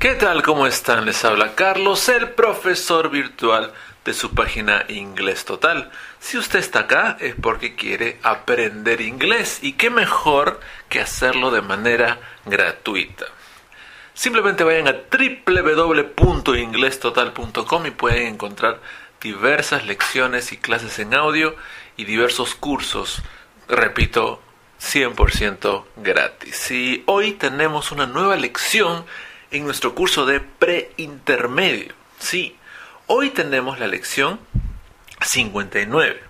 ¿Qué tal? ¿Cómo están? Les habla Carlos, el profesor virtual de su página Inglés Total. Si usted está acá es porque quiere aprender inglés y qué mejor que hacerlo de manera gratuita. Simplemente vayan a www.inglestotal.com y pueden encontrar diversas lecciones y clases en audio y diversos cursos, repito, 100% gratis. Y hoy tenemos una nueva lección en nuestro curso de preintermedio. Sí, hoy tenemos la lección 59.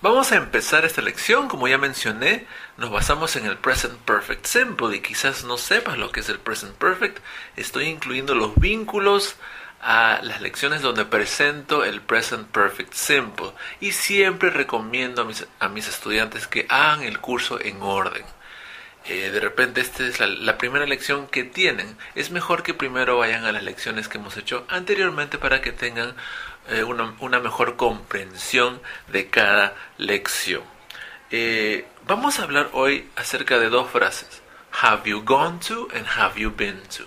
Vamos a empezar esta lección, como ya mencioné, nos basamos en el Present Perfect Simple y quizás no sepas lo que es el Present Perfect, estoy incluyendo los vínculos a las lecciones donde presento el Present Perfect Simple y siempre recomiendo a mis, a mis estudiantes que hagan el curso en orden. Eh, de repente esta es la, primera lección que tienen. Es mejor que primero vayan a las lecciones que hemos hecho anteriormente para que tengan eh, una, mejor comprensión de cada lección. Eh, vamos a hablar hoy acerca de dos frases. Have you gone to and have you been to?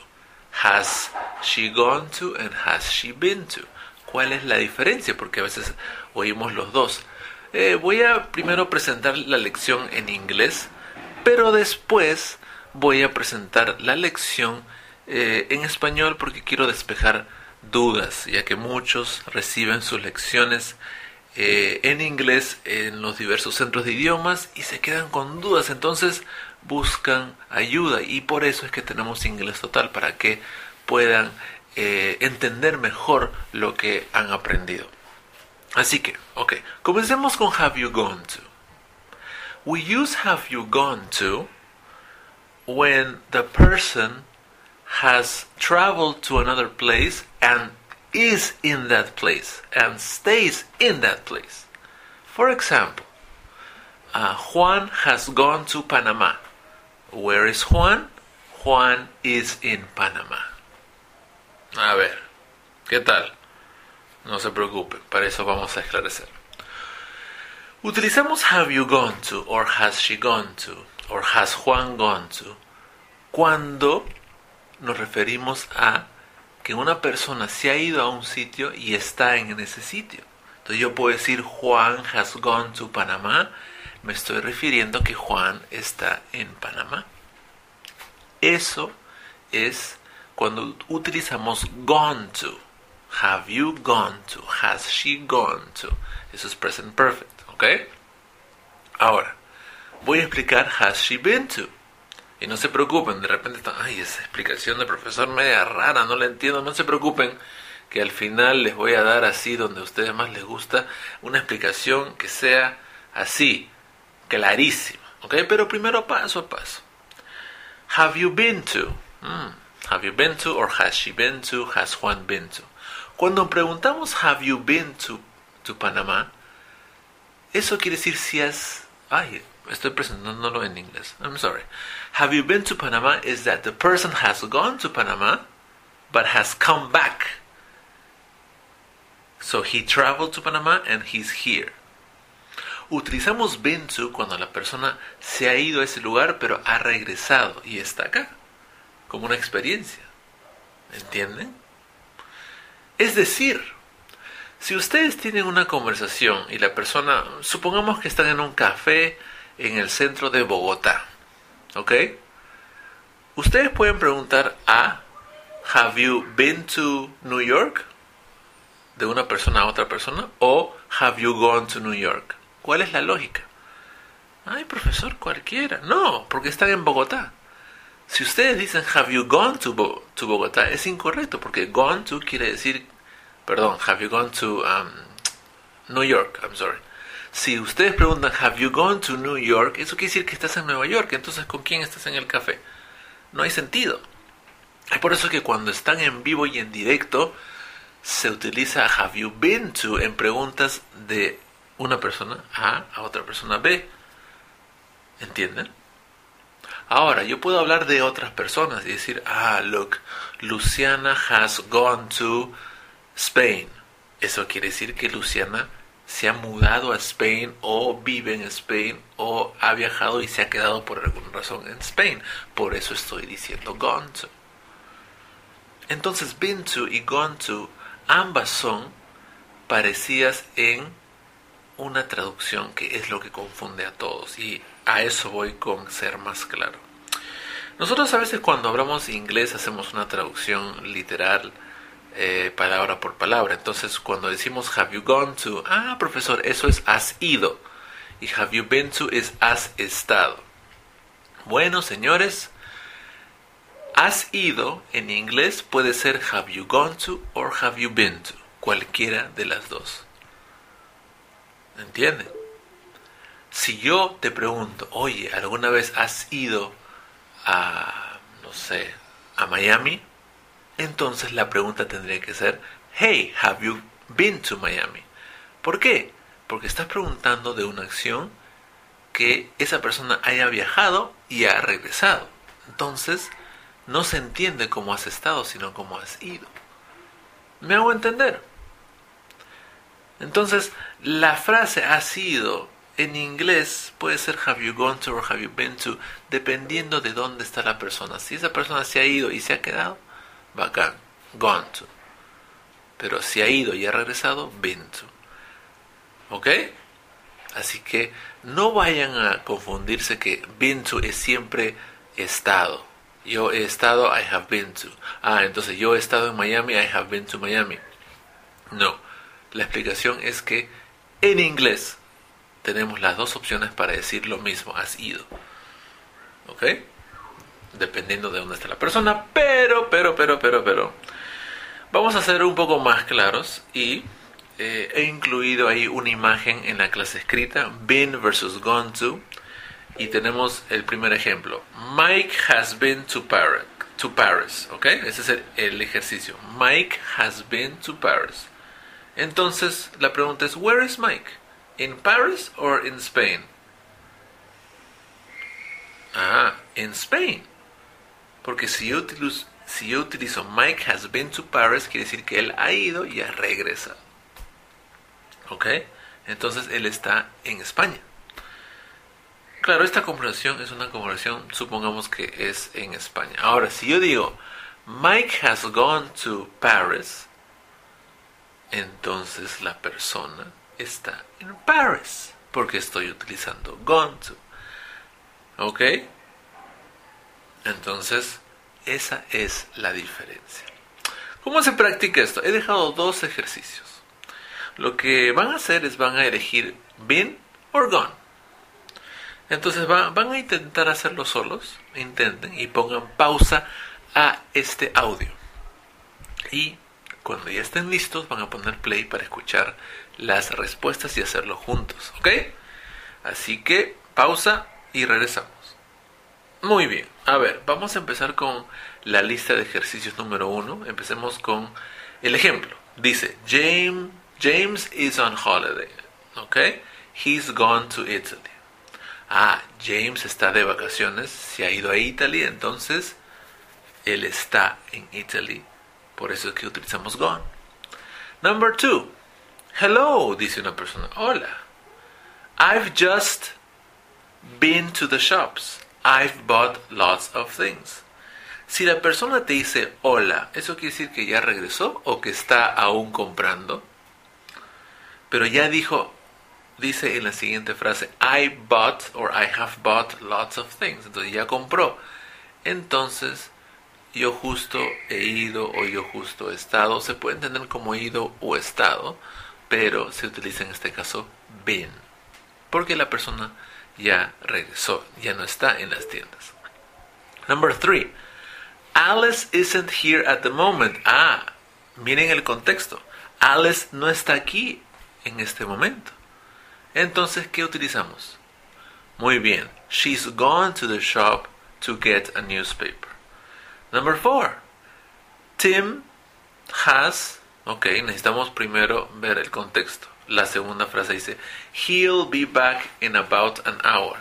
Has she gone to and has she been to? ¿Cuál es la diferencia? Porque a veces oímos los dos. voy a primero presentar la lección en inglés pero después voy a presentar la lección eh, en español porque quiero despejar dudas, ya que muchos reciben sus lecciones eh, en inglés en los diversos centros de idiomas y se quedan con dudas, entonces buscan ayuda y por eso es que tenemos inglés total para que puedan eh, entender mejor lo que han aprendido. Así que, ok, comencemos con Have You Gone To. We use have you gone to when the person has traveled to another place and is in that place and stays in that place. For example, uh, Juan has gone to Panama. Where is Juan? Juan is in Panama. A ver, ¿qué tal? No se preocupen, para eso vamos a esclarecer. Utilizamos have you gone to or has she gone to or has Juan gone to cuando nos referimos a que una persona se ha ido a un sitio y está en ese sitio. Entonces yo puedo decir Juan has gone to Panamá, me estoy refiriendo que Juan está en Panamá. Eso es cuando utilizamos gone to. Have you gone to? Has she gone to? Eso es present perfect. Ahora, voy a explicar has she been to. Y no se preocupen, de repente están, ay, esa explicación del profesor media rara, no la entiendo, no se preocupen, que al final les voy a dar así, donde a ustedes más les gusta, una explicación que sea así, clarísima, ¿ok? Pero primero paso a paso. Have you been to? Hmm, have you been to or has she been to? Has Juan been to? Cuando preguntamos have you been to, to Panamá, eso quiere decir si has... Ay, estoy presentándolo en inglés. I'm sorry. Have you been to Panama is that the person has gone to Panama but has come back. So he traveled to Panama and he's here. Utilizamos been to cuando la persona se ha ido a ese lugar pero ha regresado y está acá, como una experiencia. ¿Entienden? Es decir, si ustedes tienen una conversación y la persona, supongamos que están en un café en el centro de Bogotá, ¿ok? Ustedes pueden preguntar a, ¿Have you been to New York? De una persona a otra persona. O, ¿Have you gone to New York? ¿Cuál es la lógica? Ay, profesor, cualquiera. No, porque están en Bogotá. Si ustedes dicen, ¿Have you gone to, to Bogotá? Es incorrecto, porque gone to quiere decir Perdón, have you gone to um, New York? I'm sorry. Si ustedes preguntan, have you gone to New York? Eso quiere decir que estás en Nueva York. Entonces, ¿con quién estás en el café? No hay sentido. Es por eso que cuando están en vivo y en directo, se utiliza have you been to en preguntas de una persona A a otra persona B. ¿Entienden? Ahora, yo puedo hablar de otras personas y decir, ah, look, Luciana has gone to Spain. Eso quiere decir que Luciana se ha mudado a Spain o vive en Spain o ha viajado y se ha quedado por alguna razón en Spain. Por eso estoy diciendo gone to. Entonces, been to y gone to, ambas son parecidas en una traducción que es lo que confunde a todos. Y a eso voy con ser más claro. Nosotros a veces cuando hablamos inglés hacemos una traducción literal eh, palabra por palabra. Entonces cuando decimos have you gone to, ah profesor, eso es has ido. Y have you been to es has estado. Bueno, señores, has ido en inglés puede ser have you gone to or have you been to, cualquiera de las dos. ¿Entienden? Si yo te pregunto, oye, ¿alguna vez has ido a, no sé, a Miami? Entonces la pregunta tendría que ser, hey, have you been to Miami? ¿Por qué? Porque estás preguntando de una acción que esa persona haya viajado y ha regresado. Entonces, no se entiende cómo has estado, sino cómo has ido. ¿Me hago entender? Entonces, la frase ha sido en inglés puede ser have you gone to or have you been to, dependiendo de dónde está la persona. Si esa persona se ha ido y se ha quedado, bacán, gone to. Pero si ha ido y ha regresado, been to. ¿Ok? Así que no vayan a confundirse que been to es siempre estado. Yo he estado, I have been to. Ah, entonces yo he estado en Miami, I have been to Miami. No, la explicación es que en inglés tenemos las dos opciones para decir lo mismo, has ido. ¿Ok? Dependiendo de dónde está la persona, pero, pero, pero, pero, pero. Vamos a ser un poco más claros y eh, he incluido ahí una imagen en la clase escrita, been versus gone to. Y tenemos el primer ejemplo. Mike has been to Paris. To Paris, ¿ok? Ese es el, el ejercicio. Mike has been to Paris. Entonces la pregunta es, where is Mike? In Paris or in Spain? Ah, in Spain. Porque si yo, utilizo, Mike has been to Paris, quiere decir que él ha ido y ha regresado. ¿Ok? Entonces él está en España. Claro, esta conversación es una conversación, supongamos que es en España. Ahora, si yo digo, Mike has gone to Paris, entonces la persona está en Paris, porque estoy utilizando gone to. ¿Ok? Entonces, esa es la diferencia. ¿Cómo se practica esto? He dejado dos ejercicios. Lo que van a hacer es van a elegir been or gone. Entonces van a intentar hacerlo solos, intenten y pongan pausa a este audio. Y cuando ya estén listos van a poner play para escuchar las respuestas y hacerlo juntos, ¿ok? Así que pausa y regresamos. Muy bien, a ver, vamos a empezar con la lista de ejercicios número uno. Empecemos con el ejemplo. Dice, James, James is on holiday, ¿ok? He's gone to Italy. Ah, James está de vacaciones, se ha ido a Italy, entonces él está en Italy. Por eso es que utilizamos gone. Number two. Hello, dice una persona. Hola. I've just been to the shops. I've bought lots of things. Si la persona te dice hola, ¿eso quiere decir que ya regresó o que está aún comprando? Pero ya dijo dice en la siguiente frase, I bought or I have bought lots of things. Entonces ya compró. Entonces, yo justo he ido o yo justo he estado. Se puede entender como ido o estado, pero se utiliza en este caso been. Porque la persona ya regresó, ya no está en las tiendas. Number three. Alice isn't here at the moment. Ah, miren el contexto. Alice no está aquí en este momento. Entonces, ¿qué utilizamos? Muy bien. She's gone to the shop to get a newspaper. Number four. Tim has. Ok, necesitamos primero ver el contexto. La segunda frase dice: He'll be back in about an hour.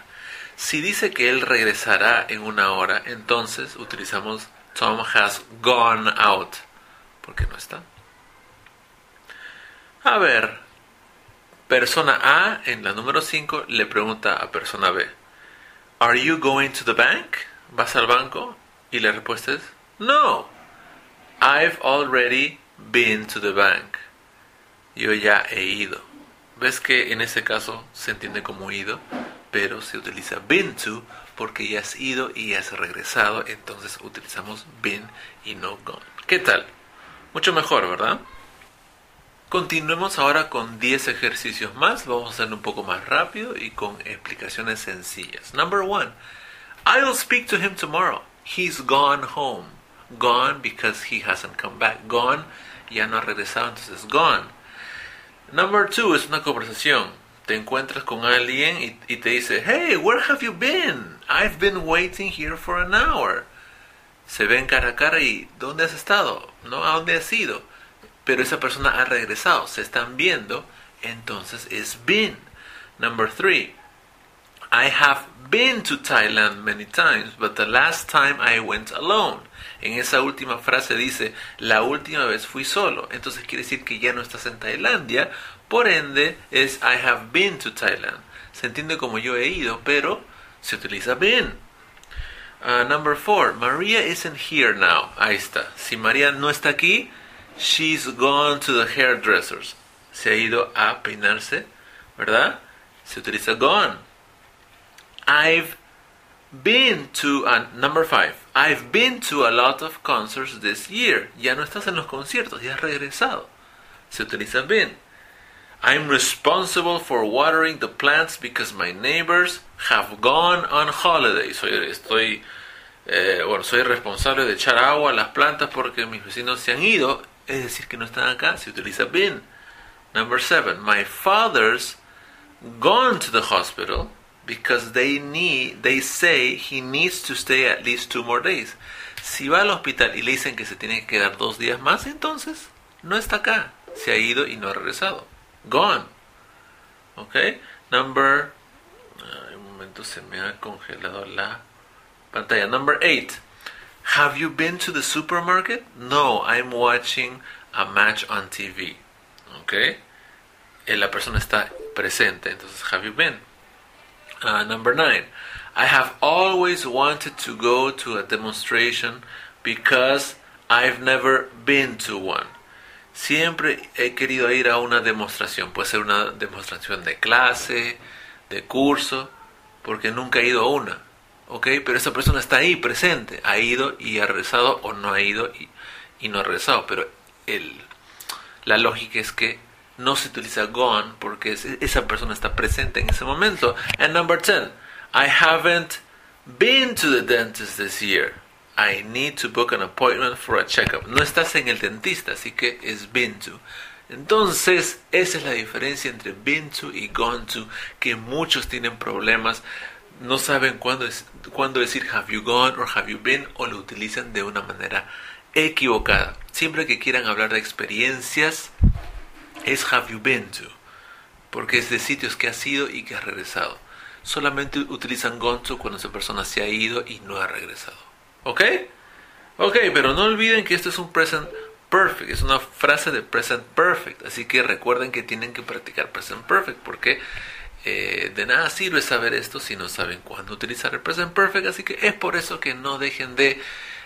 Si dice que él regresará en una hora, entonces utilizamos Tom has gone out. Porque no está. A ver, Persona A, en la número 5, le pregunta a persona B, ¿Are you going to the bank? ¿Vas al banco? Y la respuesta es, No, I've already been to the bank. Yo ya he ido. ¿Ves que en ese caso se entiende como ido? Pero se utiliza been to porque ya has ido y has regresado. Entonces utilizamos been y no gone. ¿Qué tal? Mucho mejor, ¿verdad? Continuemos ahora con 10 ejercicios más. Vamos a hacerlo un poco más rápido y con explicaciones sencillas. Number one, I'll speak to him tomorrow. He's gone home. Gone because he hasn't come back. Gone, ya no ha regresado, entonces gone. Number two es una conversación. Te encuentras con alguien y, y te dice, Hey, where have you been? I've been waiting here for an hour. Se ven cara a cara y ¿dónde has estado? ¿No? ¿A dónde has ido? Pero esa persona ha regresado, se están viendo, entonces es been. Number three, I have been to Thailand many times, but the last time I went alone. En esa última frase dice, la última vez fui solo. Entonces quiere decir que ya no estás en Tailandia. Por ende, es I have been to Thailand. Se entiende como yo he ido, pero se utiliza been. Uh, number four, Maria isn't here now. Ahí está. Si María no está aquí, she's gone to the hairdressers. Se ha ido a peinarse, ¿verdad? Se utiliza gone. I've been to, uh, number five, I've been to a lot of concerts this year. Ya no estás en los conciertos, ya has regresado. Se utiliza been. I'm responsible for watering the plants because my neighbors have gone on holiday. Soy, estoy, eh, bueno, soy responsable de echar agua a las plantas porque mis vecinos se han ido. Es decir, que no están acá. Se utiliza been. Number seven, my father's gone to the hospital because they need, they say he needs to stay at least two more days. Si va al hospital y le dicen que se tiene que quedar dos días más, entonces no está acá. Se ha ido y no ha regresado. Gone. Ok. Number. Un momento se me ha congelado la pantalla. Number eight. Have you been to the supermarket? No, I'm watching a match on TV. Ok. Eh, la persona está presente. Entonces, have you been? Uh, number nine. I have always wanted to go to a demonstration because I've never been to one. Siempre he querido ir a una demostración. Puede ser una demostración de clase, de curso, porque nunca he ido a una. ¿Ok? Pero esa persona está ahí, presente. Ha ido y ha regresado o no ha ido y, y no ha regresado. Pero el, la lógica es que no se utiliza gone porque esa persona está presente en ese momento. And number 10, I haven't been to the dentist this year. I need to book an appointment for a checkup. No estás en el dentista, así que es been to. Entonces, esa es la diferencia entre been to y gone to, que muchos tienen problemas, no saben cuándo, es, decir have you gone or have you been o lo utilizan de una manera equivocada. Siempre que quieran hablar de experiencias, es have you been to, porque es de sitios que has ido y que has regresado. Solamente utilizan gone to cuando esa persona se ha ido y no ha regresado. ¿Ok? Ok, pero no olviden que esto es un present perfect, es una frase de present perfect, así que recuerden que tienen que practicar present perfect porque eh, de nada sirve saber esto si no saben cuándo utilizar el present perfect, así que es por eso que no dejen de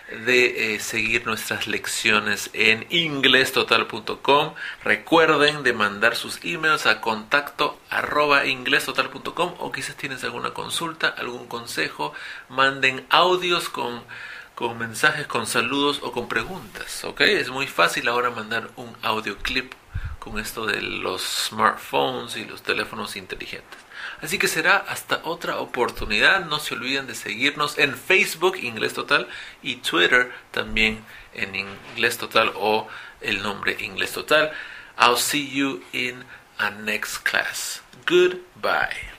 de eh, seguir nuestras lecciones en inglestotal.com. Recuerden de mandar sus emails a contacto arroba inglestotal.com o quizás tienes alguna consulta, algún consejo, manden audios con, con mensajes, con saludos o con preguntas. ¿ok? Es muy fácil ahora mandar un audio clip con esto de los smartphones y los teléfonos inteligentes. Así que será hasta otra oportunidad. No se olviden de seguirnos en Facebook Inglés Total y Twitter también en Inglés Total o el nombre Inglés Total. I'll see you in a next class. Goodbye.